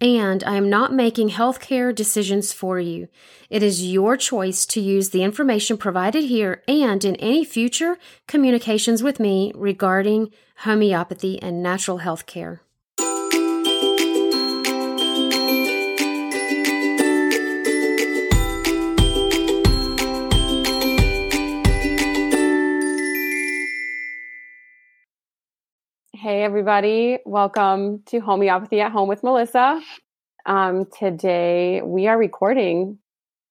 and I am not making healthcare decisions for you. It is your choice to use the information provided here and in any future communications with me regarding homeopathy and natural health Hey, everybody. Welcome to Homeopathy at Home with Melissa. Um, today, we are recording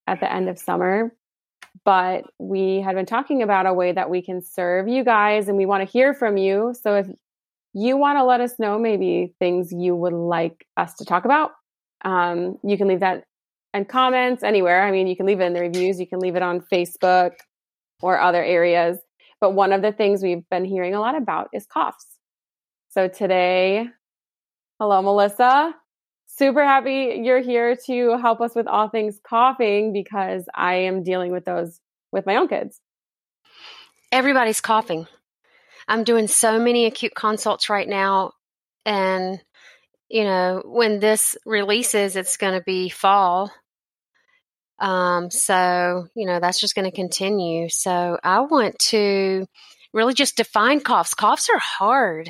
at the end of summer, but we had been talking about a way that we can serve you guys, and we want to hear from you. So, if you want to let us know maybe things you would like us to talk about, um, you can leave that in comments anywhere. I mean, you can leave it in the reviews, you can leave it on Facebook or other areas. But one of the things we've been hearing a lot about is coughs. So today, hello, Melissa. Super happy you're here to help us with all things coughing because I am dealing with those with my own kids. Everybody's coughing. I'm doing so many acute consults right now. And, you know, when this releases, it's going to be fall. Um, so, you know, that's just going to continue. So I want to really just define coughs. Coughs are hard.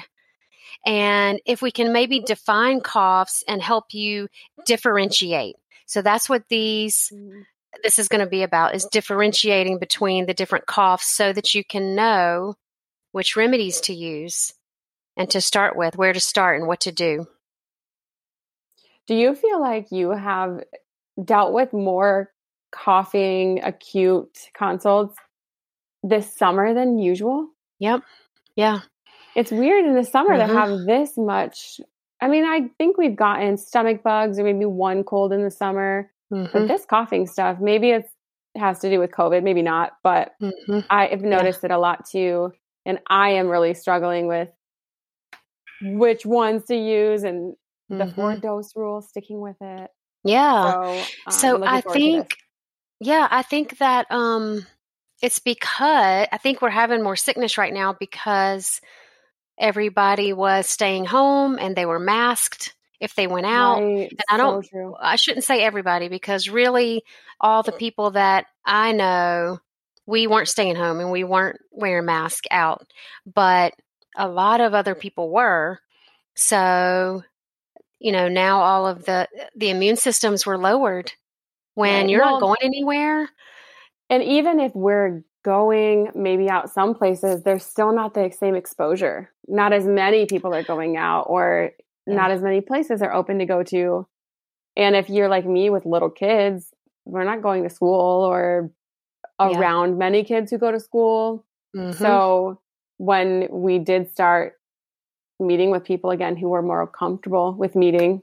And if we can maybe define coughs and help you differentiate. So that's what these mm-hmm. this is going to be about is differentiating between the different coughs so that you can know which remedies to use and to start with, where to start and what to do. Do you feel like you have dealt with more coughing acute consults this summer than usual? Yep. Yeah it's weird in the summer mm-hmm. to have this much. I mean, I think we've gotten stomach bugs or maybe one cold in the summer, mm-hmm. but this coughing stuff, maybe it has to do with COVID, maybe not, but mm-hmm. I've noticed yeah. it a lot too. And I am really struggling with which ones to use and the four mm-hmm. dose rule, sticking with it. Yeah. So, um, so I think, yeah, I think that um, it's because I think we're having more sickness right now because everybody was staying home and they were masked if they went out. Right. And I don't, so I shouldn't say everybody because really all the mm. people that I know, we weren't staying home and we weren't wearing masks out, but a lot of other mm. people were. So, you know, now all of the the immune systems were lowered when right. you're not going anywhere. And even if we're going maybe out some places, there's still not the same exposure. Not as many people are going out, or yeah. not as many places are open to go to. And if you're like me with little kids, we're not going to school or around yeah. many kids who go to school. Mm-hmm. So when we did start meeting with people again who were more comfortable with meeting,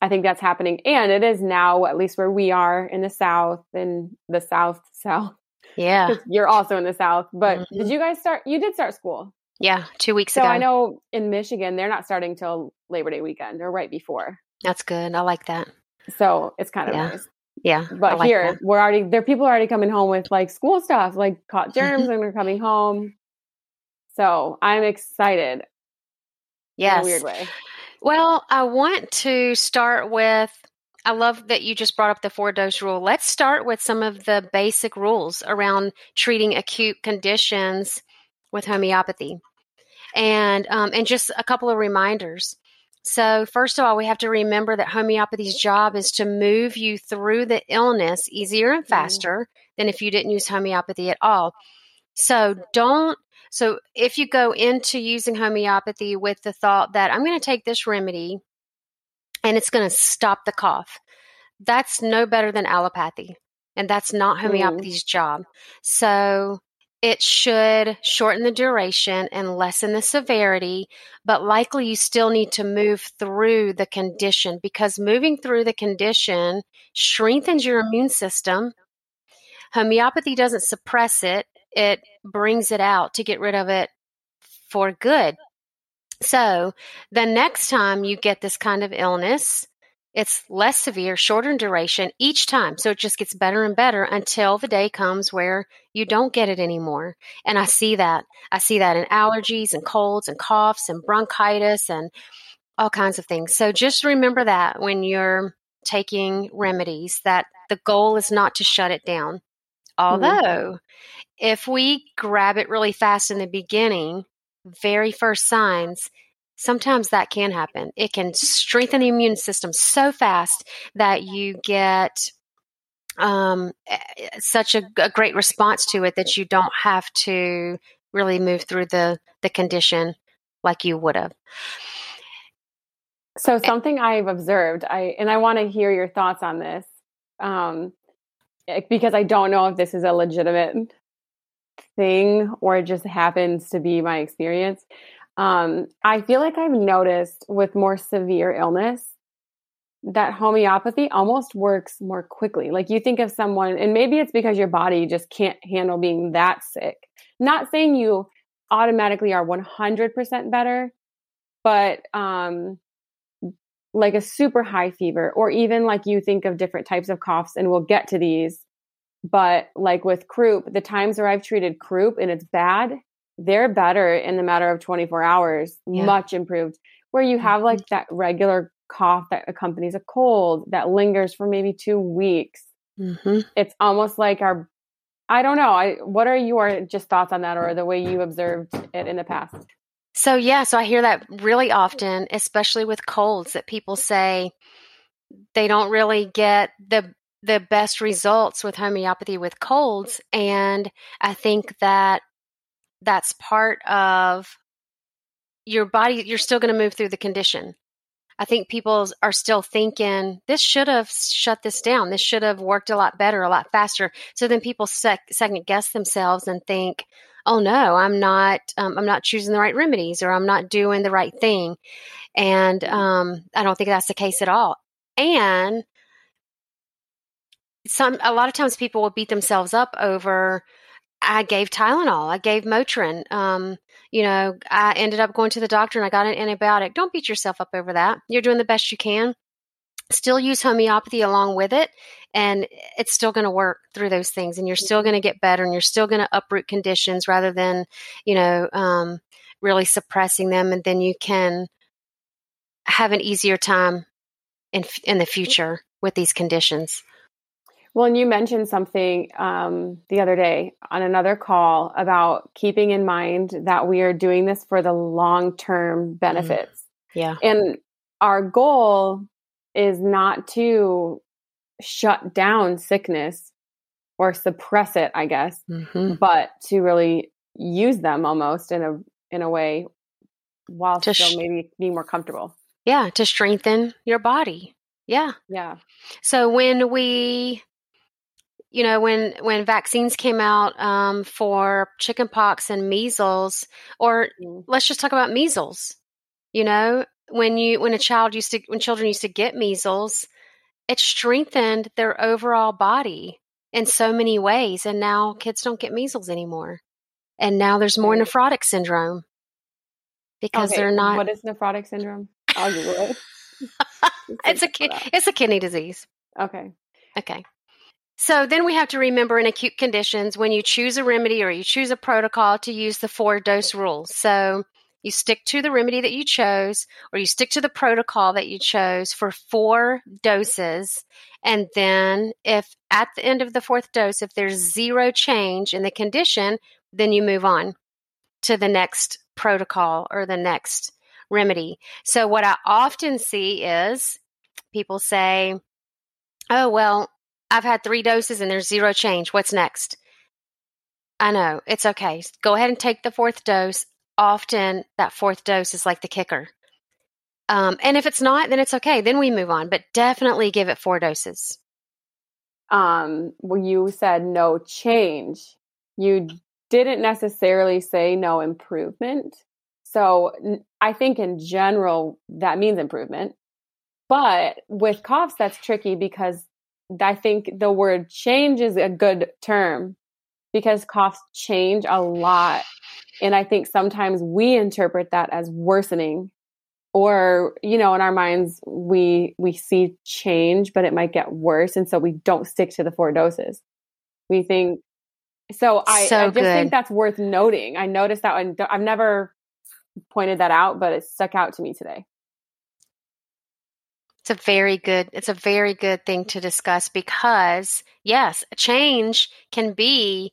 I think that's happening. And it is now, at least where we are in the South, in the South, South, yeah. You're also in the South. But mm-hmm. did you guys start? You did start school. Yeah, two weeks so ago. So I know in Michigan, they're not starting till Labor Day weekend or right before. That's good. I like that. So it's kind of yeah. nice. Yeah. But like here, that. we're already, there people are already coming home with like school stuff, like caught germs and they're coming home. So I'm excited. Yes. weird way. Well, I want to start with I love that you just brought up the four dose rule. Let's start with some of the basic rules around treating acute conditions with homeopathy, and um, and just a couple of reminders. So, first of all, we have to remember that homeopathy's job is to move you through the illness easier and mm-hmm. faster than if you didn't use homeopathy at all. So don't so if you go into using homeopathy with the thought that I'm going to take this remedy and it's going to stop the cough, that's no better than allopathy. And that's not mm. homeopathy's mm. job. So it should shorten the duration and lessen the severity, but likely you still need to move through the condition because moving through the condition strengthens your immune system. Homeopathy doesn't suppress it, it brings it out to get rid of it for good. So the next time you get this kind of illness, it's less severe, shorter in duration each time. So it just gets better and better until the day comes where you don't get it anymore. And I see that. I see that in allergies and colds and coughs and bronchitis and all kinds of things. So just remember that when you're taking remedies, that the goal is not to shut it down. Mm-hmm. Although, mm if we grab it really fast in the beginning, very first signs, sometimes that can happen. It can strengthen the immune system so fast that you get um, such a, a, great response to it that you don't have to really move through the the condition like you would have. So something I've observed, I and I want to hear your thoughts on this, um, eh, because I don't know if this is a legitimate thing or it just happens to be my experience. Um, I feel like I've noticed with more severe illness that homeopathy almost works more quickly. Like you think of someone, and maybe it's because your body just can't handle being that sick. Not saying you automatically are 100% better, but um, like a super high fever, or even like you think of different types of coughs, and we'll get to these. But like with croup, the times where I've treated croup and it's bad, they're better in the matter of 24 hours, yeah. much improved. Where you have like mm-hmm. that regular cough that accompanies a cold that lingers for maybe two weeks. Mm-hmm. It's almost like our, I don't know. I what are your just thoughts on that, or the way you observed it in the past? So yeah, so I hear that really often, especially with colds, that people say they don't really get the the best results with homeopathy with colds, and I think that that's part of your body you're still going to move through the condition. I think people are still thinking this should have shut this down. This should have worked a lot better a lot faster. So then people sec- second guess themselves and think oh no i'm not um, i'm not choosing the right remedies or i'm not doing the right thing. And um, i don't think that's the case at all. And some a lot of times people will beat themselves up over I gave Tylenol. I gave Motrin. Um, you know, I ended up going to the doctor and I got an antibiotic. Don't beat yourself up over that. You're doing the best you can. Still use homeopathy along with it, and it's still going to work through those things, and you're still mm-hmm. going to get better, and you're still going to uproot conditions rather than, you know, um, really suppressing them, and then you can have an easier time in in the future with these conditions. Well, and you mentioned something um, the other day on another call about keeping in mind that we are doing this for the long term benefits. Mm. Yeah. And our goal is not to shut down sickness or suppress it, I guess, mm-hmm. but to really use them almost in a in a way while to still sh- maybe being more comfortable. Yeah, to strengthen your body. Yeah. Yeah. So when we you know when when vaccines came out um, for chickenpox and measles or mm. let's just talk about measles. You know when you when a child used to when children used to get measles it strengthened their overall body in so many ways and now kids don't get measles anymore. And now there's more nephrotic syndrome because okay. they're not what is nephrotic syndrome? I'll google it. It's a it's a kidney disease. Okay. Okay so then we have to remember in acute conditions when you choose a remedy or you choose a protocol to use the four dose rule. So you stick to the remedy that you chose or you stick to the protocol that you chose for four doses. And then if at the end of the fourth dose, if there's zero change in the condition, then you move on to the next protocol or the next remedy. So what I often see is people say, oh, well, I've had three doses and there's zero change. What's next? I know. It's okay. Go ahead and take the fourth dose. Often that fourth dose is like the kicker. Um, and if it's not, then it's okay. Then we move on. But definitely give it four doses. Um, well, you said no change. You didn't necessarily say no improvement. So I think in general that means improvement. But with coughs, that's tricky because I think the word change is a good term because coughs change a lot. And I think sometimes we interpret that as worsening or you know in our minds we we see change but it might get worse and so we don't stick to the four doses we think so i, so I just good. think that's worth noting i noticed that and i've never pointed that out but it stuck out to me today it's a very good it's a very good thing to discuss because yes, a change can be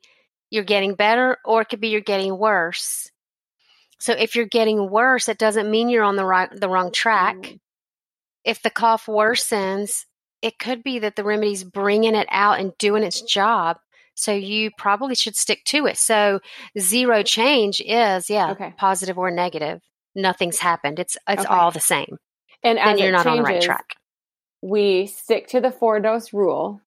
you're getting better or it could be you're getting worse. So if you're getting worse, it doesn't mean you're on the right the wrong track. mm If the cough worsens, it could be that the remedy's bringing it out and doing its job. So you probably should stick to it. So zero change is yeah, okay. positive or negative. Nothing's happened. It's it's okay. all the same and as you're not changes, on the right track. We stick to the four dose rule.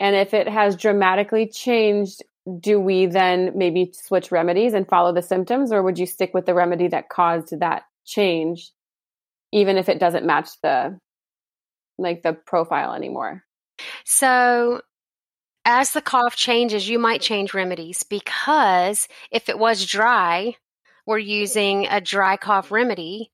And if it has dramatically changed, do we then maybe switch remedies and follow the symptoms, or would you stick with the remedy that caused that change, even if it doesn't match the like the profile anymore? So as the cough changes, you might change remedies because if it was dry, we're using a dry cough remedy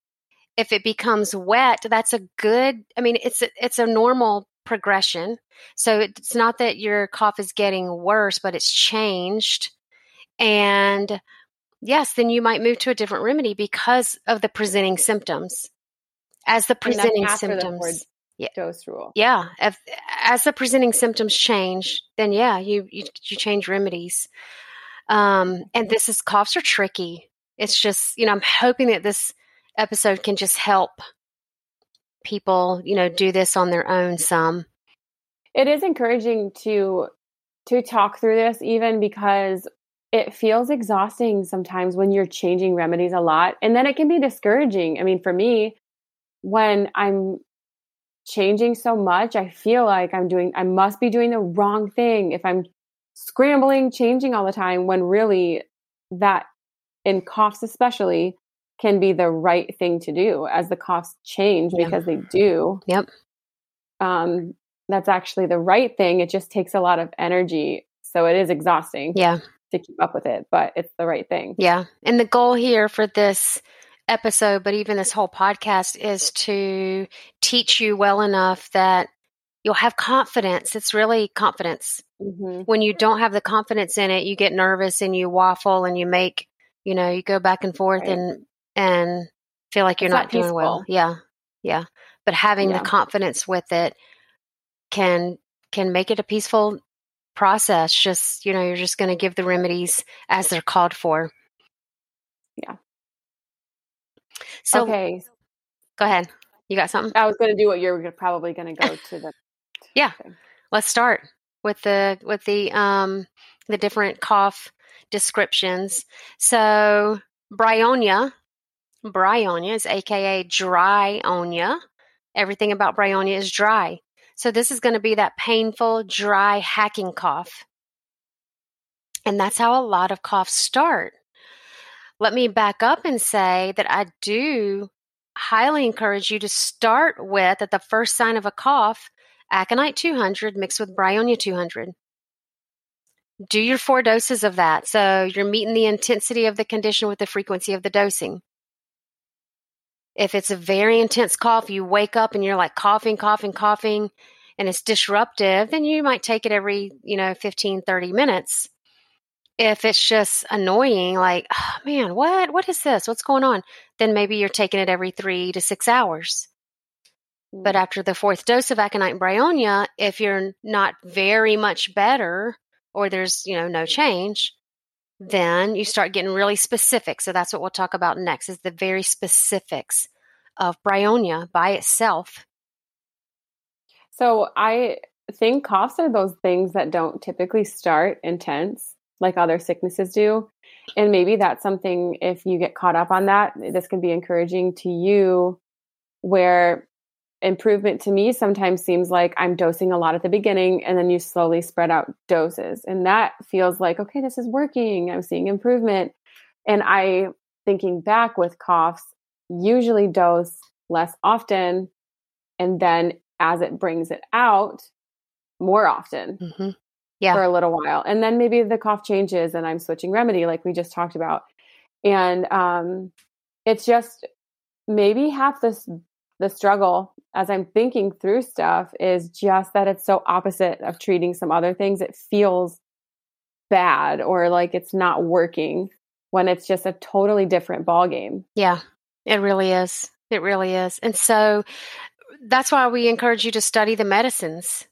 if it becomes wet, that's a good, I mean, it's a, it's a normal progression. So it's not that your cough is getting worse, but it's changed. And yes, then you might move to a different remedy because of the presenting symptoms. As the presenting symptoms. yeah, dose rule. Yeah, if, as the presenting symptoms change, then yeah, you you, you change remedies. Um, and this is coughs are tricky. It's just you know I'm hoping that this episode can just help people, you know, do this on their own some. It is encouraging to to talk through this even because it feels exhausting sometimes when you're changing remedies a lot and then it can be discouraging. I mean, for me, when I'm changing so much, I feel like I'm doing I must be doing the wrong thing if I'm scrambling, changing all the time when really that in coughs especially can be the right thing to do as the costs change yeah. because they do. Yep. Um, that's actually the right thing. It just takes a lot of energy. So it is exhausting. Yeah. To keep up with it, but it's the right thing. Yeah. And the goal here for this episode, but even this whole podcast is to teach you well enough that you'll have confidence. It's really confidence. Mm-hmm. When you don't have the confidence in it, you get nervous and you waffle and you make, you know, you go back and forth right. and and feel like you're not, not, doing well. Yeah. Yeah. But having yeah. the confidence with it can can make it a peaceful process. Just, you know, you're just going to give the remedies as they're called for. Yeah. So Okay. Go ahead. You got something? I was going to do what you're probably going to go to the Yeah. Let's start with the with the um the different cough descriptions. So, bryonia Bryonia is aka dryonia. Everything about bryonia is dry. So this is going to be that painful, dry, hacking cough. And that's how a lot of coughs start. Let me back up and say that I do highly encourage you to start with, at the first sign of a cough, aconite 200 mixed with bryonia 200. Do your four doses of that. So you're meeting the intensity of the condition with the frequency of the dosing. If it's a very intense cough, you wake up and you're like coughing, coughing, coughing, and it's disruptive, then you might take it every, you know, 15, 30 minutes. If it's just annoying, like, oh, man, what? What is this? What's going on? Then maybe you're taking it every three to six hours. But mm. after the fourth dose of aconite and bryonia, if you're not very much better or there's, you know, no change, then you start getting really specific. So that's what we'll talk about next is the very specifics of bryonia by itself. So I think coughs are those things that don't typically start intense like other sicknesses do. And maybe that's something, if you get caught up on that, this can be encouraging to you where improvement to me sometimes seems like I'm dosing a lot at the beginning and then you slowly spread out doses. And that feels like, okay, this is working. I'm seeing improvement. And I, thinking back with coughs, usually dose less often. And then as it brings it out, more often. Mm-hmm. Yeah. For a little while. And then maybe the cough changes and I'm switching remedy, like we just talked about. And um, it's just maybe half this the struggle as I'm thinking through stuff is just that it's so opposite of treating some other things. It feels bad or like it's not working when it's just a totally different ball game. Yeah, it really is. It really is. And so that's why we encourage you to study the medicines.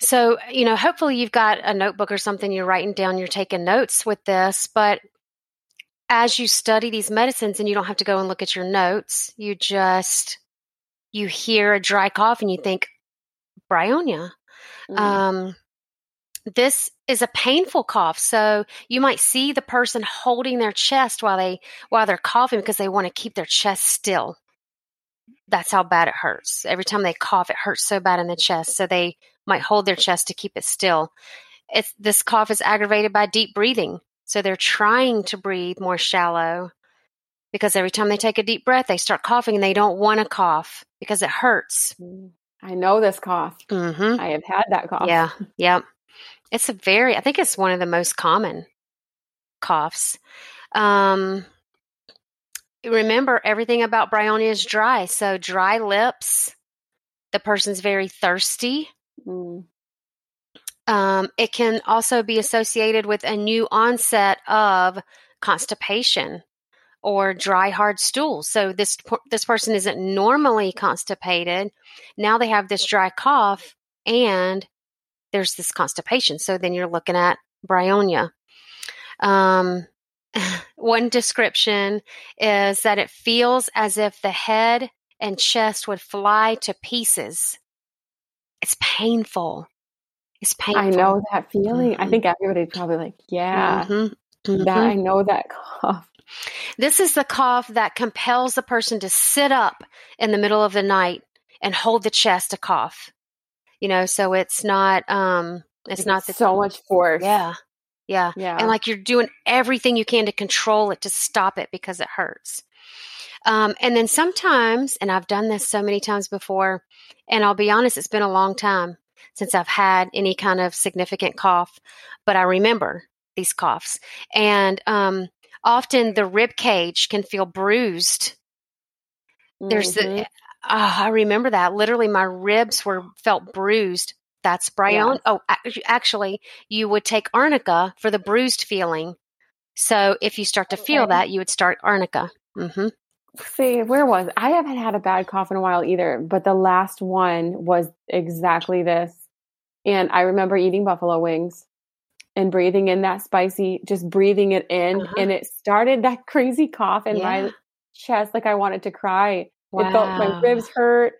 So, you know, hopefully you've got a notebook or something you're writing down, you're taking notes with this, but as you study these medicines and you don't have to go and look at your notes, you just you hear a dry cough and you think bryonia. Mm. Um, this is a painful cough, so you might see the person holding their chest while they while they're coughing because they want to keep their chest still. That's how bad it hurts. Every time they cough, it hurts so bad in the chest, so they might hold their chest to keep it still. It's, this cough is aggravated by deep breathing. So they're trying to breathe more shallow because every time they take a deep breath, they start coughing and they don't want to cough because it hurts. Mm, I know this cough. Mm-hmm. I have had that cough. Yeah. Yeah. It's a very, I think it's one of the most common coughs. Um, remember, everything about bryonia is dry. So dry lips, the person's very thirsty. Mm. Um, it can also be associated with a new onset of constipation or dry hard stool. So this this person isn't normally constipated. Now they have this dry cough and there's this constipation. So then you're looking at bryonia. Um, one description is that it feels as if the head and chest would fly to pieces. It's painful. It's painful. I know that feeling. Mm-hmm. I think everybody's probably like, yeah, mm-hmm. Mm-hmm. that I know that cough. This is the cough that compels the person to sit up in the middle of the night and hold the chest to cough. You know, so it's not um it's, it's not the, so much force. Yeah. Yeah. Yeah. And like you're doing everything you can to control it to stop it because it hurts. Um, and then sometimes, and I've done this so many times before, and I'll be honest, it's been a long time since I've had any kind of significant cough, but I remember these coughs. And um, often the rib cage can feel bruised. Mm-hmm. There's the, oh, I remember that. Literally, my ribs were felt bruised. That's bryon. Yeah. Oh, actually, you would take arnica for the bruised feeling. So if you start to okay. feel that, you would start arnica. Mm-hmm. See, where was I haven't had a bad cough in a while either, but the last one was exactly this. And I remember eating buffalo wings and breathing in that spicy, just breathing it in. Uh-huh. And it started that crazy cough in yeah. my chest, like I wanted to cry. Wow. It felt my ribs hurt.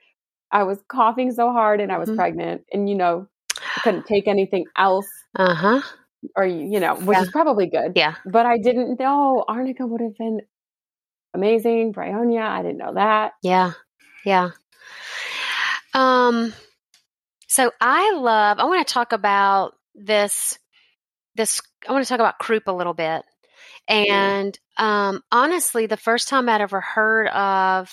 I was coughing so hard and I was mm-hmm. pregnant. And, you know, couldn't take anything else. Uh huh. Or, you know, which yeah. is probably good. Yeah. But I didn't know arnica would have been amazing. Bryonia, I didn't know that. Yeah. Yeah. Um, so I love, I want to talk about this, this, I want to talk about croup a little bit. And um, honestly, the first time I'd ever heard of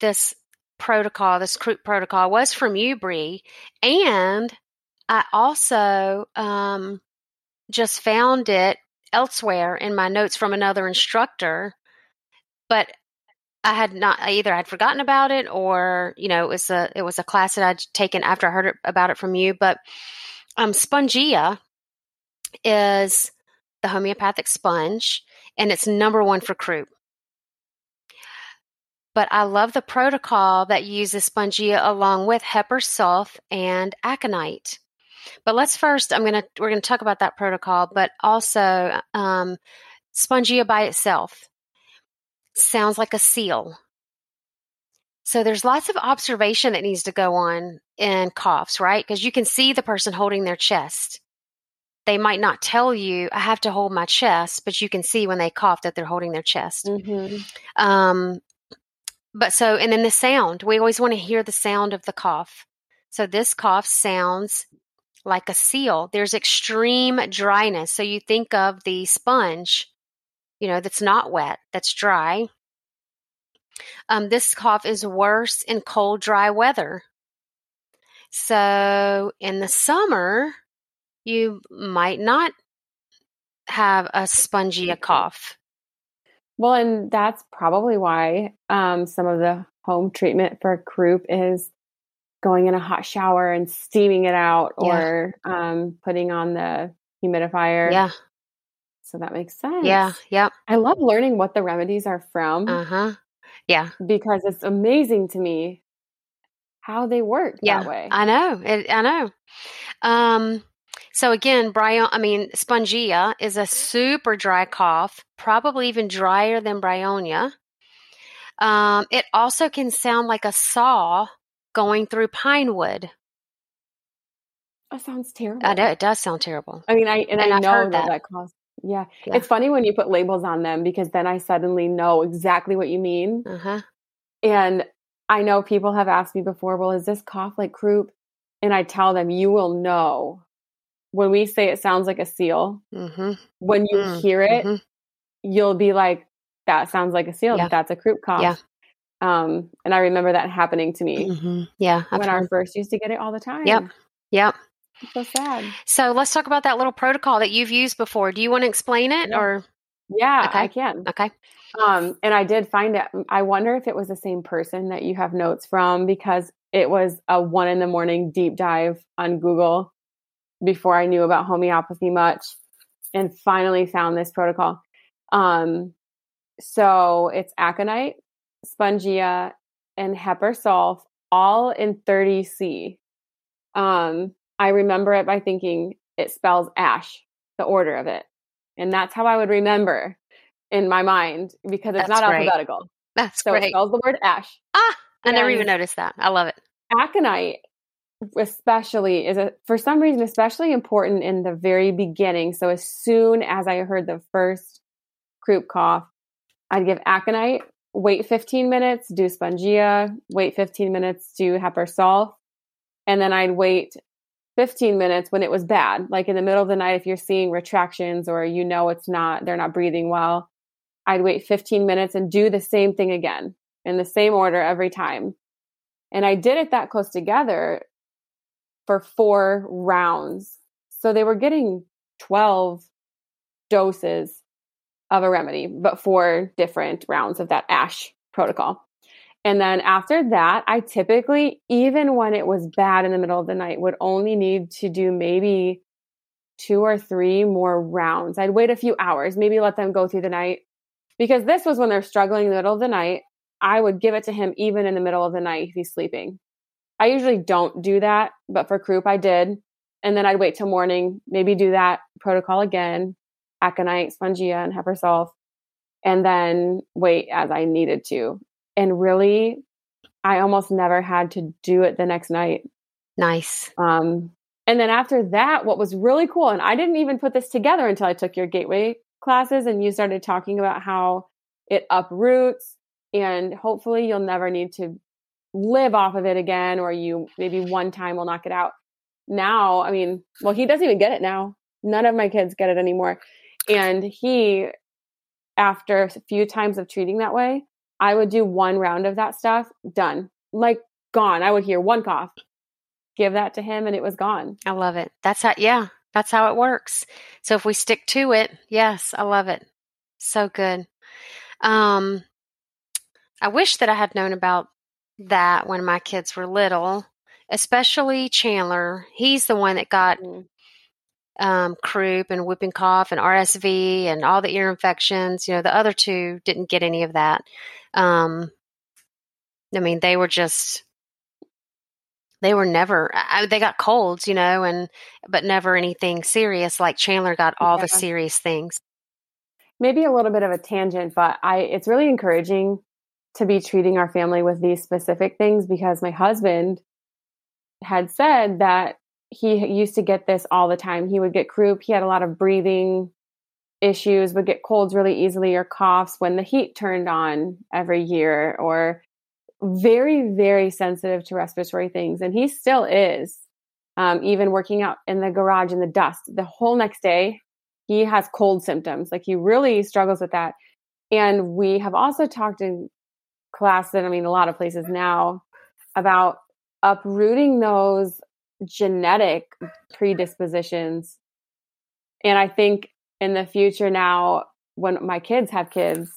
this protocol, this croup protocol, was from you, Bree. And I also um, just found it elsewhere in my notes from another instructor. But I had not either I'd forgotten about it or you know it was a it was a class that I'd taken after I heard about it from you. But um, Spongia is the homeopathic sponge, and it's number one for croup. But I love the protocol that uses Spongia along with Hepar sulph and aconite. But let's first, I'm gonna we're gonna talk about that protocol, but also um, Spongia by itself sounds like a seal. So there's lots of observation that needs to go on in coughs, right? Because you can see the person holding their chest. They might not tell you, I have to hold my chest, but you can see when they cough that they're holding their chest. Mm-hmm. Um, but so, and then the sound, we always want to hear the sound of the cough. So this cough sounds like a seal. There's extreme dryness. So you think of the sponge, you know, that's not wet, that's dry. Um, this cough is worse in cold, dry weather. So in the summer, you might not have a spongy cough. Well, and that's probably why um, some of the home treatment for croup is going in a hot shower and steaming it out Yeah. or um, putting on the humidifier. Yeah, So that makes sense. yeah, Yeah. I love learning what the remedies are from Uh huh. Yeah, because it's amazing to me how they work Yeah, that way. I know. It, I know. Um, so again, Bryon, I mean, spongia is a super dry cough, probably even drier than bryonia. Um, it also can sound like a saw going through Pinewood. that sounds terrible. I know it does sound terrible. I mean, I and, And I I've know that that. costs. Yeah. Yeah. it's funny when you put labels on them because then I suddenly know exactly what you mean. Uh huh. And I know people have asked me before, well, is this cough like croup? And I tell them, you will know when we say it sounds like a seal. Mm-hmm. When you Mm, hear it, mhm. you'll be like, that sounds like a seal. Yeah. That's a croup cough. Yeah. Um, and I remember that happening to me hmm Yeah. I've when our first used to get it all the time. Yep. Yep. It's so sad. So let's talk about that little protocol that you've used before. Do you want to explain it Yeah. or? Yeah, Okay. I can. Okay. Um, and I did find it. I wonder if it was the same person that you have notes from because it was a one in the morning deep dive on Google before I knew about homeopathy much and finally found this protocol. Um, so it's aconite, spongia, and Hepar sulf all in 30C. Um, I remember it by thinking it spells ash, the order of it. And that's how I would remember in my mind because it's That's not great. alphabetical. That's So it spells the word ash. Ah, I never even noticed that. I love it. Aconite, especially, is a, for some reason especially important in the very beginning. So as soon as I heard the first croup cough, I'd give aconite, wait 15 minutes, do spongia, wait 15 minutes, do sulf, and then I'd wait 15 minutes when it was bad, like in the middle of the night if you're seeing retractions or you know it's not they're not breathing well. I'd wait 15 minutes and do the same thing again in the same order every time. And I did it that close together for four rounds. So they were getting 12 doses of a remedy, but four different rounds of that ASH protocol. And then after that, I typically, even when it was bad in the middle of the night, would only need to do maybe two or three more rounds. I'd wait a few hours, maybe let them go through the night. Because this was when they're struggling in the middle of the night. I would give it to him even in the middle of the night if he's sleeping. I usually don't do that, but for croup I did. And then I'd wait till morning, maybe do that protocol again, aconite, spongia, and Hepar sulf, and then wait as I needed to. And really, I almost never had to do it the next night. Nice. Um, and then after that, what was really cool, and I didn't even put this together until I took your gateway classes and you started talking about how it uproots and hopefully you'll never need to live off of it again or you maybe one time will knock it out. Now, I mean, well, he doesn't even get it now. None of my kids get it anymore. And he, after a few times of treating that way, I would do one round of that stuff, done. Like gone. I would hear one cough, give that to him, and it was gone. I love it. That's how, yeah, that's how it works. So if we stick to it, yes, I love it. So good. Um, I wish that I had known about that when my kids were little, especially Chandler. He's the one that got Mm. Um, croup and whooping cough and RSV and all the ear infections. You know, the other two didn't get any of that. Um, I mean, they were just they were never I, they got colds, you know, and but never anything serious. Like Chandler got all the serious things. Maybe a little bit of a tangent, but I it's really encouraging to be treating our family with these specific things because my husband had said that he used to get this all the time. He would get croup. He had a lot of breathing issues, would get colds really easily or coughs when the heat turned on every year or very, very sensitive to respiratory things. And he still is. Um, even working out in the garage in the dust, the whole next day, he has cold symptoms. Like he really struggles with that. And we have also talked in class, and I mean, a lot of places now, about uprooting those genetic predispositions. And I think in the future now, when my kids have kids,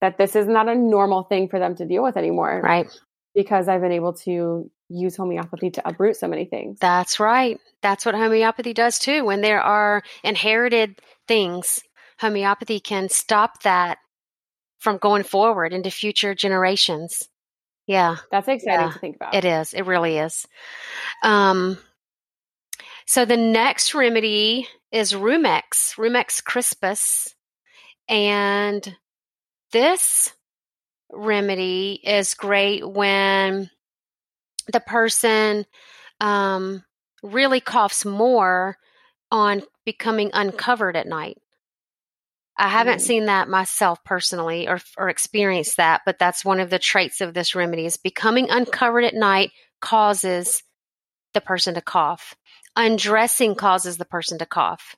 that this is not a normal thing for them to deal with anymore. Right. Because I've been able to use homeopathy to uproot so many things. That's right. That's what homeopathy does too. When there are inherited things, homeopathy can stop that from going forward into future generations. Yeah. That's exciting Yeah. to think about. It is. It really is. Um, so the next remedy is Rumex, Rumex crispus. And this remedy is great when the person um, really coughs more on becoming uncovered at night. I haven't Mm. seen that myself personally or, or experienced that, but that's one of the traits of this remedy is becoming uncovered at night causes the person to cough. Undressing causes the person to cough.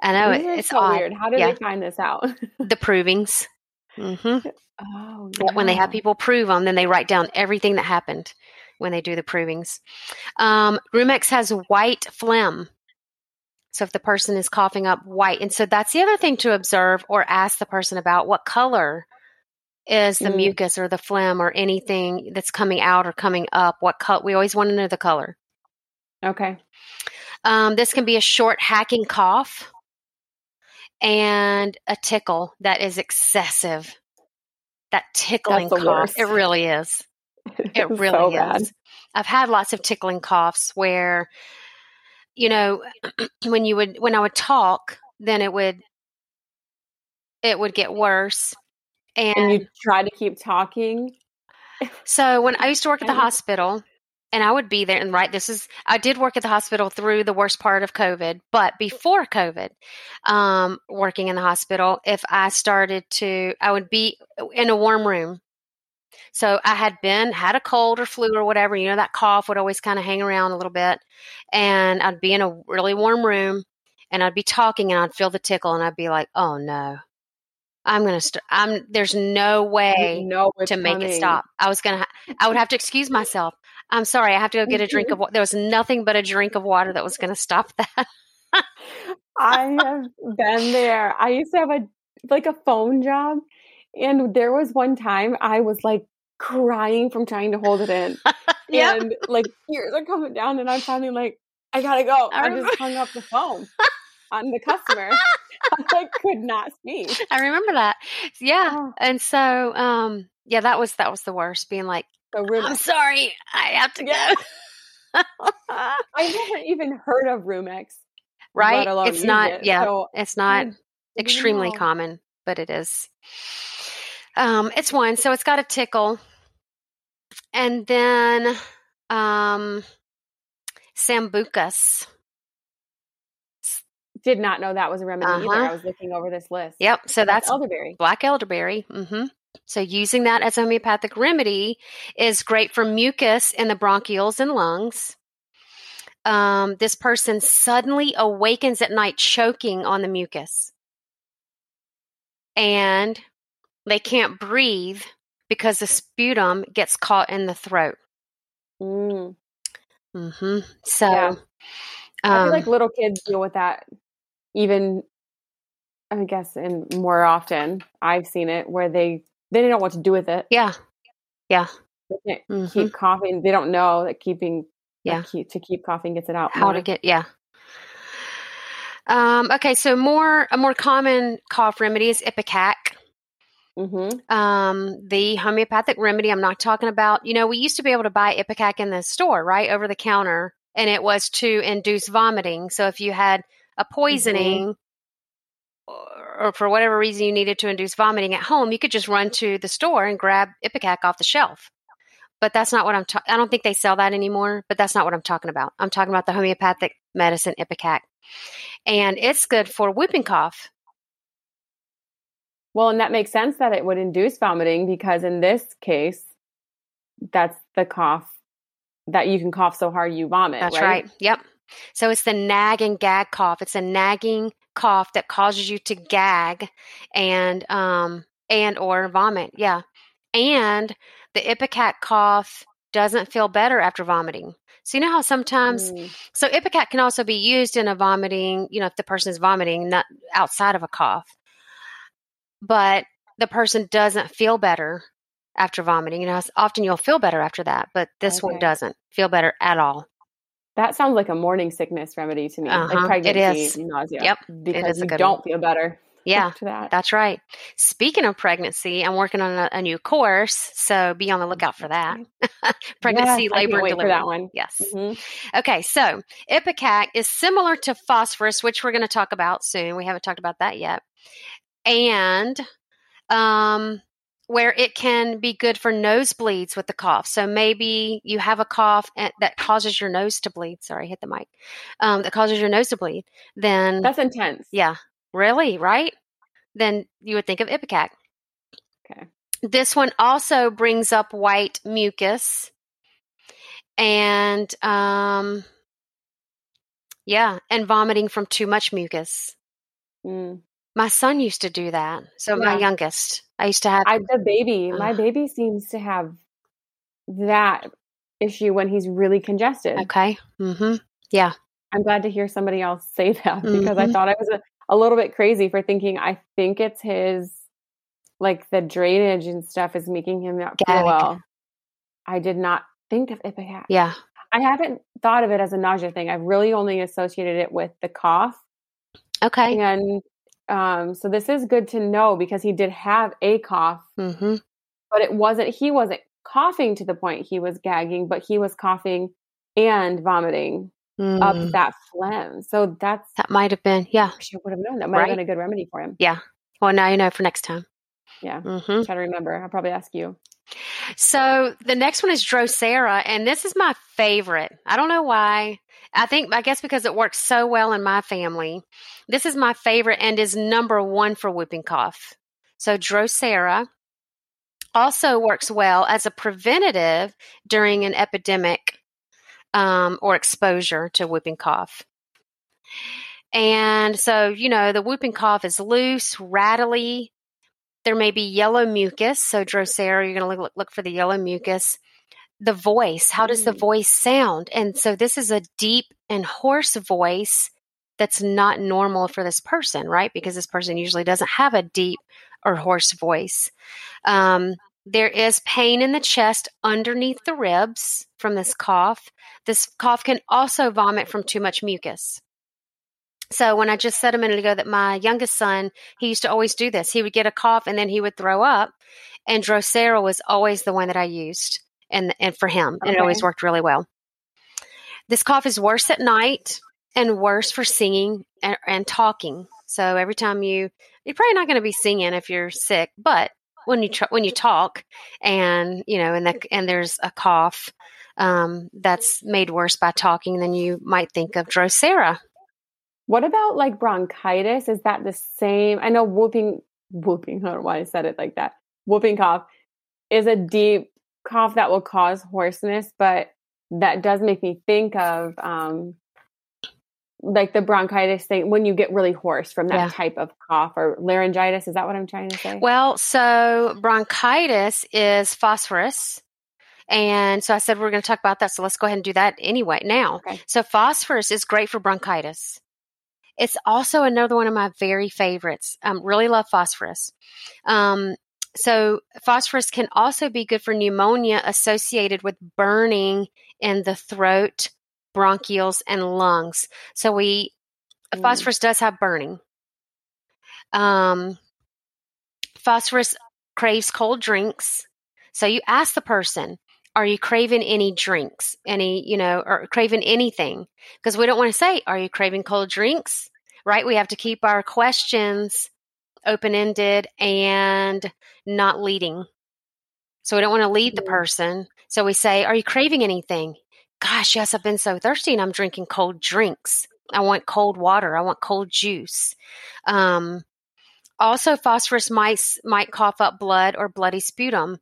I know it, it's so odd. weird. How did Yeah. they find this out? The provings. hmm oh, When they have people prove them, then they write down everything that happened when they do the provings. Um, Rumex has white phlegm. So if the person is coughing up white, and so that's the other thing to observe or ask the person about what color is the Mm. mucus or the phlegm or anything that's coming out or coming up. What color? We always want to know the color. Okay. Um, this can be a short hacking cough and a tickle that is excessive. That tickling cough. worst. It really is. It really so is. bad. I've had lots of tickling coughs where, you know, when you would when I would talk, then it would it would get worse. And, And you try to keep talking. so when I used to work at the hospital, and I would be there, and right, this is I did work at the hospital through the worst part of COVID, but before COVID, um, working in the hospital, if I started to, I would be in a warm room. So I had been had a cold or flu or whatever. You know that cough would always kind of hang around a little bit, and I'd be in a really warm room, and I'd be talking, and I'd feel the tickle, and I'd be like, "Oh no, I'm gonna. St- I'm. There's no way it's to make it stop. I was gonna. Ha- I would have to excuse myself. I'm sorry. I have to go get a drink of. water. There was nothing but a drink of water that was gonna stop that. I have been there. I used to have a like a phone job, and there was one time I was like crying from trying to hold it in, Yep. and like tears are coming down, and I'm finally like, I gotta go. I I, just hung up the phone on the customer. I like could not speak. I remember that. Yeah. Oh, And so, um, yeah, that was that was the worst. Being like, I'm sorry, I have to Yeah. go. I haven't even heard of Rumex. right? It's not. it. Yeah, So it's not didn't extremely know. common, but it is. Um, it's one, so it's got a tickle, and then um, sambucus. Did not know that was a remedy either. Uh-huh. I was looking over this list. Yep. So that's elderberry. black elderberry. Mm-hmm. So using that as a homeopathic remedy is great for mucus in the bronchioles and lungs. Um, this person suddenly awakens at night choking on the mucus, and they can't breathe because the sputum gets caught in the throat. Mm. hmm So, Yeah. I um, feel like little kids deal with that even I guess and more often I've seen it where they they don't know what to do with it. yeah, yeah. They can't mhm. keep coughing. They don't know that keeping that Yeah. keep, to keep coughing gets it out. how more. to get yeah um, okay so more a more common cough remedy is ipecac Mhm. um, the homeopathic remedy i'm not talking about you know we used to be able to buy ipecac in the store right over the counter and it was to induce vomiting so if you had a poisoning or or for whatever reason you needed to induce vomiting at home, you could just run to the store and grab Ipecac off the shelf. But that's not what I'm. Ta- I don't think they sell that anymore. But that's not what I'm talking about. I'm talking about the homeopathic medicine Ipecac, and it's good for whooping cough. Well, and that makes sense that it would induce vomiting because in this case, that's the cough that you can cough so hard you vomit. That's right. right. Yep. So it's the nag and gag cough. It's a nagging cough that causes you to gag and um and or vomit. Yeah. And the ipecac cough doesn't feel better after vomiting. So you know how sometimes Mm. so ipecac can also be used in a vomiting, you know, if the person is vomiting not outside of a cough. But the person doesn't feel better after vomiting. You know, often you'll feel better after that, but this one doesn't feel better at all. That sounds like a morning sickness remedy to me, Uh-huh, like pregnancy is. nausea. Yep, because you don't feel better Yeah. after that. That's right. Speaking of pregnancy, I'm working on a, a new course, so be on the lookout for that. pregnancy, Yes, labor, can't and wait for delivery. that one. Yes. Mhm. Okay, so Ipecac is similar to phosphorus, which we're going to talk about soon. We haven't talked about that yet. And um, where it can be good for nosebleeds with the cough. So maybe you have a cough and, that causes your nose to bleed. Sorry, hit the mic. Um, that causes your nose to bleed. Then, That's intense. yeah, really, right? Then you would think of Ipecac. Okay. This one also brings up white mucus. And um yeah, and vomiting from too much mucus. Mm. My son used to do that. So my youngest, I used to have I the baby, my baby seems to have that issue when he's really congested. okay. Mhm. Yeah. I'm glad to hear somebody else say that because I Mhm. thought I was a, a little bit crazy for thinking I think it's his like the drainage and stuff is making him not feel well. I did not think of Ipecac. Yeah. I haven't thought of it as a nausea thing. I've really only associated it with the cough. Okay. And um, so this is good to know because he did have a cough, Mhm. but it wasn't, he wasn't coughing to the point he was gagging, but he was coughing and vomiting Mm. up that phlegm. So that's, That might have been. Yeah. Should would have known. That might Right. have been a good remedy for him. Yeah. Well, now you know for next time. Yeah. Mm-hmm. Try to remember. I'll probably ask you. So the next one is Drosera, and this is my favorite. I don't know why. I think, I guess because it works so well in my family. This is my favorite and is number one for whooping cough. So Drosera also works well as a preventative during an epidemic um, or exposure to whooping cough. And so, you know, the whooping cough is loose, rattly, there may be yellow mucus. So Drosera, you're going to look, look for the yellow mucus. The voice, how does the Mm. voice sound? And so this is a deep and hoarse voice that's not normal for this person, right? Because this person usually doesn't have a deep or hoarse voice. Um, there is pain in the chest underneath the ribs from this cough. This cough can also vomit from too much mucus. So when I just said a minute ago that my youngest son, he used to always do this. He would get a cough and then he would throw up. And Drosera was always the one that I used and and for him. And it always worked really well. This cough is worse at night and worse for singing and, and talking. So every time you you're probably not going to be singing if you're sick, but when you tr- when you talk and you know and the, and there's a cough um, that's made worse by talking, then you might think of Drosera. What about like bronchitis? Is that the same? I know whooping, whooping, I don't know why I said it like that. Whooping cough is a deep cough that will cause hoarseness, but that does make me think of um, like the bronchitis thing when you get really hoarse from that Yeah. type of cough or laryngitis. Is that what I'm trying to say? Well, so bronchitis is phosphorus. And so I said we are going to talk about that. So let's go ahead and do that anyway now. Okay. So phosphorus is great for bronchitis. It's also another one of my very favorites. Um, really love phosphorus. Um, so phosphorus can also be good for pneumonia associated with burning in the throat, bronchioles, and lungs. So we Mm. phosphorus does have burning. Um, phosphorus craves cold drinks. So you ask the person, are you craving any drinks? Any, you know, or craving anything? Because we don't want to say, are you craving cold drinks? Right? We have to keep our questions open ended, and not leading. So we don't want to lead the Mhm. person. So we say, Are you craving anything? Gosh, yes, I've been so thirsty and I'm drinking cold drinks. I want cold water. I want cold juice. Um, also, phosphorus mice might cough up blood or bloody sputum.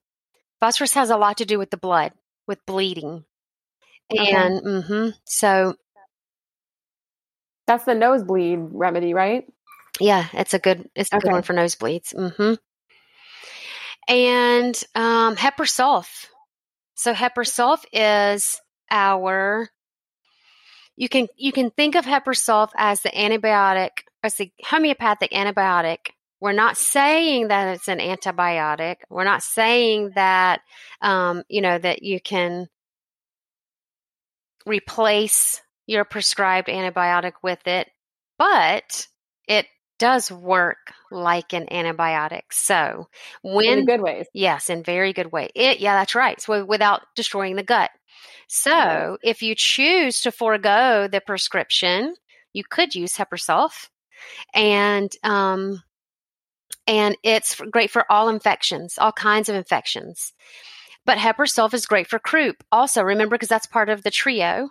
Phosphorus has a lot to do with the blood, with bleeding. Okay. And mhm, so, That's the nosebleed remedy, right? Yeah, it's a good it's a good one for nosebleeds. Mm-hmm. And um, Hepar sulph. So Hepar sulph is our. You can you can think of Hepar sulph as the antibiotic, as the homeopathic antibiotic. We're not saying that it's an antibiotic. We're not saying that um, you know that you can replace your prescribed antibiotic with it, but it does work like an antibiotic. So In when the good ways. Yes, in very good way. It, yeah, that's right. So without destroying the gut. So if you choose to forego the prescription, you could use Hepar sulph, and um, and it's great for all infections, all kinds of infections. But Hepar sulph is great for croup. Also, remember because that's part of the trio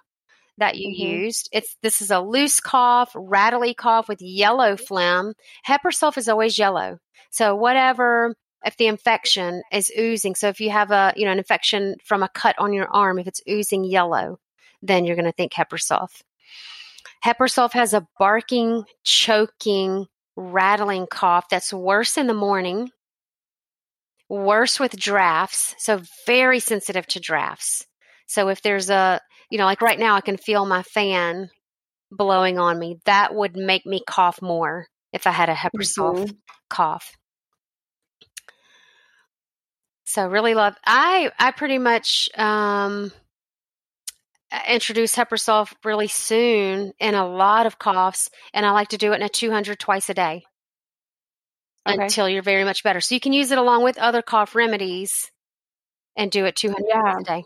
that you Mhm. used. It's this is a loose cough, rattly cough with yellow phlegm. Hepar sulph is always yellow. So whatever if the infection is oozing, so if you have a you know an infection from a cut on your arm, if it's oozing yellow, then you're going to think Hepar sulph. Hepersulf has a barking, choking, rattling cough that's worse in the morning, worse with drafts, so very sensitive to drafts. So if there's a, you know, like right now, I can feel my fan blowing on me. That would make me cough more if I had a Hepar sulph Mhm. cough. So really love. I I pretty much um, introduced Hepar sulph really soon in a lot of coughs, and I like to do it in a 200 twice a day Okay. until you're very much better. So you can use it along with other cough remedies and do it 200 Yeah. times a day.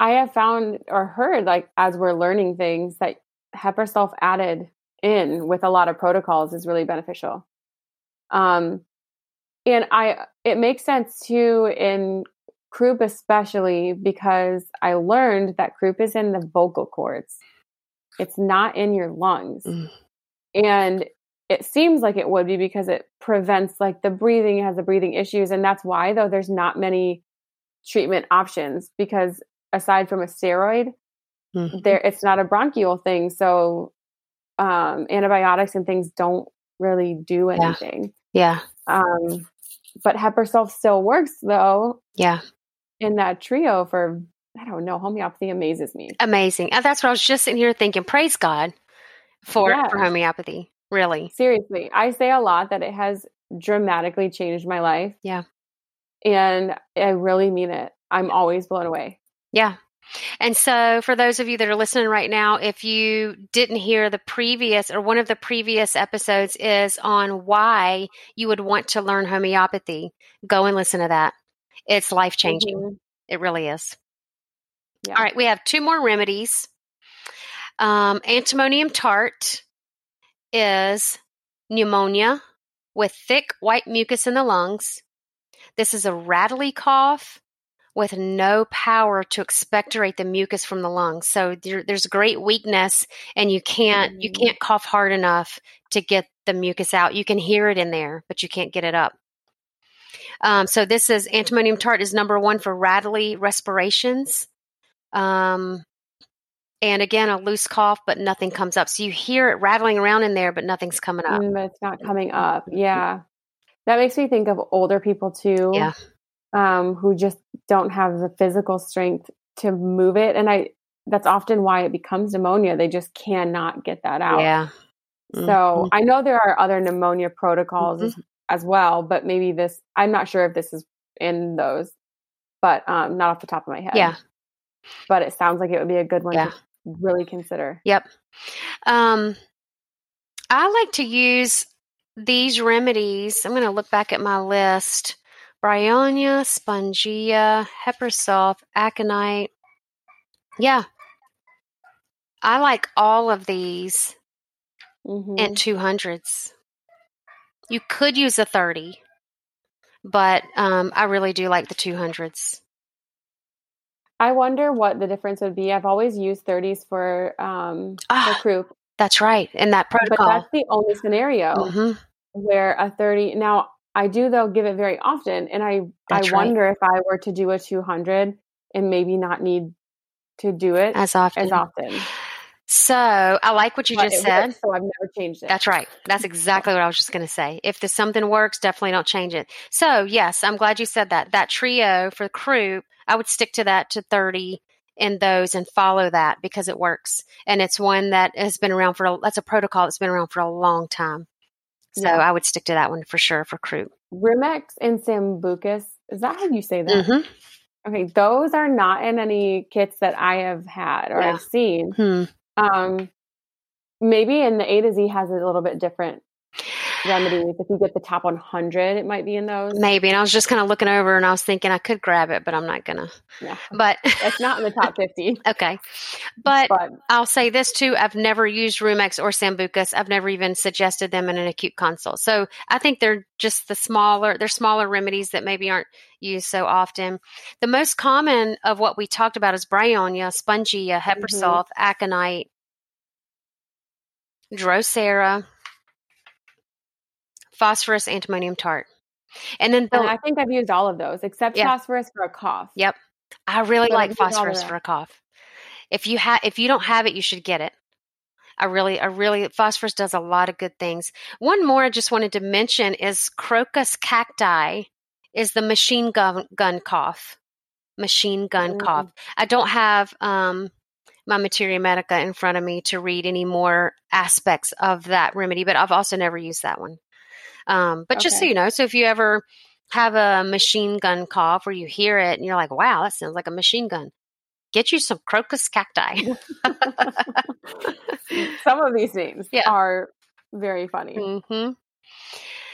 I have found or heard, like, as we're learning things, that Hepar sulph added in with a lot of protocols is really beneficial. Um, and I, it makes sense too in croup, especially because I learned that croup is in the vocal cords. It's not in your lungs. Mm. And it seems like it would be because it prevents like the breathing, has the breathing issues. And that's why, though, there's not many treatment options because aside from a steroid, Mhm. there it's not a bronchial thing. So um, antibiotics and things don't really do Yeah. anything. Yeah, Um, but Hepar sulph still works though yeah, in that trio for I don't know. Homeopathy amazes me. amazing. And that's what I was just sitting here thinking. Praise God for Yes. for homeopathy. Really, Seriously, I say a lot that it has dramatically changed my life. Yeah. And I really mean it. I'm always blown away. Yeah. And so, for those of you that are listening right now, if you didn't hear the previous or one of the previous episodes is on why you would want to learn homeopathy, go and listen to that. It's life changing. Mhm. It really is. Yeah. All right, we have two more remedies. Um, antimonium tart is pneumonia with thick white mucus in the lungs. This is a rattly cough with no power to expectorate the mucus from the lungs. So there, there's great weakness, and you can't you Mhm. can't cough hard enough to get the mucus out. You can hear it in there, but you can't get it up. Um, so this is antimonium tart is number one for rattly respirations. Um, and again, a loose cough, but nothing comes up. So you hear it rattling around in there, but nothing's coming up. Mm, but it's not coming up. Yeah. That makes me think of older people too. Yeah. Um, who just don't have the physical strength to move it. And I that's often why it becomes pneumonia. They just cannot get that out. Yeah. So Mhm. I know there are other pneumonia protocols Mhm. as, as well, but maybe this I'm not sure if this is in those, but um not off the top of my head. Yeah. But it sounds like it would be a good one Yeah. to really consider. Yep. Um, I like to use these remedies. I'm going to look back at my list. Bryonia, Spongia, Hepar sulph, Aconite. Yeah. I like all of these Mhm. in 200s. You could use a 30, but um, I really do like the 200s. I wonder what the difference would be. I've always used 30s for um, Ah, for croup, That's right. In that but protocol. that's the only scenario Mhm. where a 30. Now I do though give it very often, and I That's I right. wonder if I were to do a 200 and maybe not need to do it As often. as often. So I like what you But just said. works, so I've never changed it. That's right. That's exactly what I was just going to say. If the something works, definitely don't change it. So yes, I'm glad you said that. That trio for the croup, I would stick to that to 30 in those and follow that because it works. And it's one that has been around for, a, that's a protocol that's been around for a long time. So Yeah. I would stick to that one for sure for croup. Rumex and Sambucus. Is that how you say that? hmm Okay, those are not in any kits that I have had or Yeah. I've seen. Hmm. Um, maybe in the A to Z has a little bit different remedies. If you get the top 100, it might be in those. Maybe. And I was just kind of looking over and I was thinking I could grab it, but I'm not going to. Yeah, But it's not in the top 50. okay. But But I'll say this too. I've never used Rumex or Sambucus. I've never even suggested them in an acute consult. So I think they're just the smaller, they're smaller remedies that maybe aren't used so often. The most common of what we talked about is bryonia, spongia, mm-hmm. hepar sulph, aconite, drosera, phosphorus, antimonium tart. And then and I think I've used all of those except Yeah. phosphorus for a cough. Yep. I really So like use all of phosphorus for a cough. If you have, if you don't have it, you should get it. I really, I really, phosphorus does a lot of good things. One more I just wanted to mention is coccus cacti is the machine gun, gun cough. Machine gun Mm. cough. I don't have um, my materia medica in front of me to read any more aspects of that remedy, but I've also never used that one. Um, but just so you know, so if you ever have a machine gun cough where you hear it and you're like, wow, that sounds like a machine gun, get you some coccus cacti. Some of these names Yeah. are very funny. hmm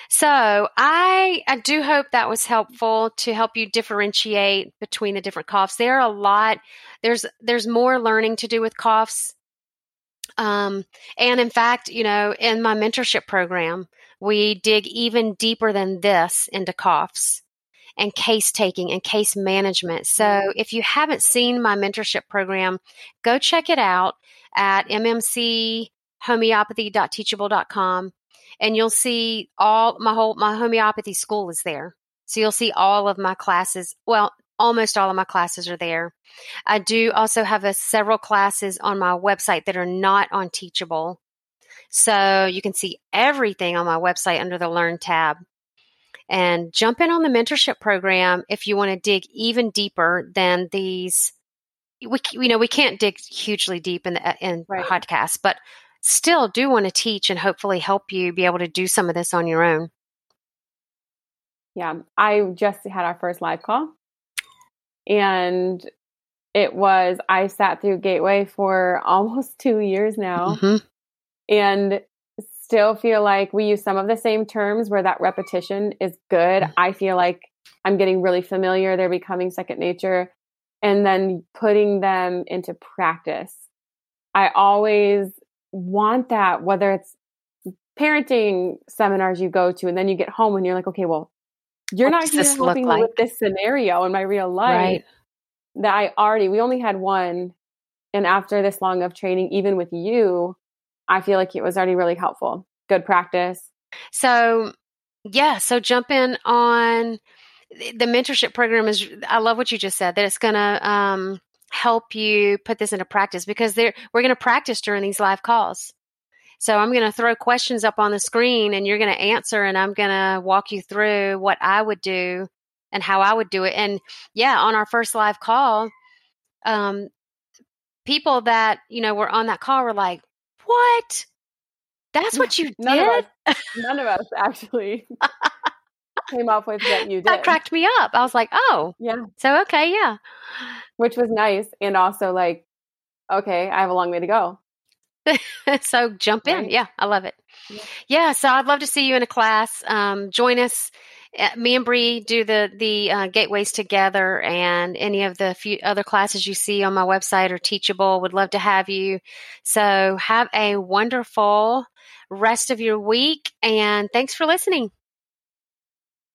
So I I do hope that was helpful to help you differentiate between the different coughs. There are a lot. There's there's more learning to do with coughs. Um, and in fact, you know, in my mentorship program, we dig even deeper than this into coughs and case taking and case management. So if you haven't seen my mentorship program, go check it out at mmchomeopathy.teachable.com and you'll see all my whole my homeopathy school is there. So you'll see all of my classes. Well, almost all of my classes are there. I do also have a, several classes on my website that are not on Teachable. So you can see everything on my website under the Learn tab. And jump in on the mentorship program if you want to dig even deeper than these. We, you know, we can't dig hugely deep in the in Right. podcasts, but still do want to teach and hopefully help you be able to do some of this on your own. Yeah, I just had our first live call, and it was I sat through Gateway for almost two years now, Mhm. And still feel like we use some of the same terms where that repetition is good. Mm. I feel like I'm getting really familiar; they're becoming second nature, and then putting them into practice. I always want that, whether it's parenting seminars you go to, and then you get home and you're like, okay, well, you're What not does here this look helping me like? with this scenario in my real life Right. that I already, we only had one. And after this long of training, even with you, I feel like it was already really helpful. Good practice. So, yeah, so jump in on the mentorship program is I love what you just said that it's going to um, help you put this into practice because we're going to practice during these live calls. So I'm going to throw questions up on the screen and you're going to answer and I'm going to walk you through what I would do and how I would do it. And yeah, on our first live call, um, people that, you know, were on that call were like, "What? That's what you None did?" of us, none of us actually came up with what you did. that cracked me up. I was like, oh, Yeah, so okay, yeah. which was nice. And also, like, okay, I have a long way to go. so jump in. Right. Yeah, I love it. Yeah. Yeah, so I'd love to see you in a class. Um, join us. Uh, Me and Bree do the the uh, gateways together, and any of the few other classes you see on my website are teachable. Would love to have you. So have a wonderful rest of your week. And thanks for listening.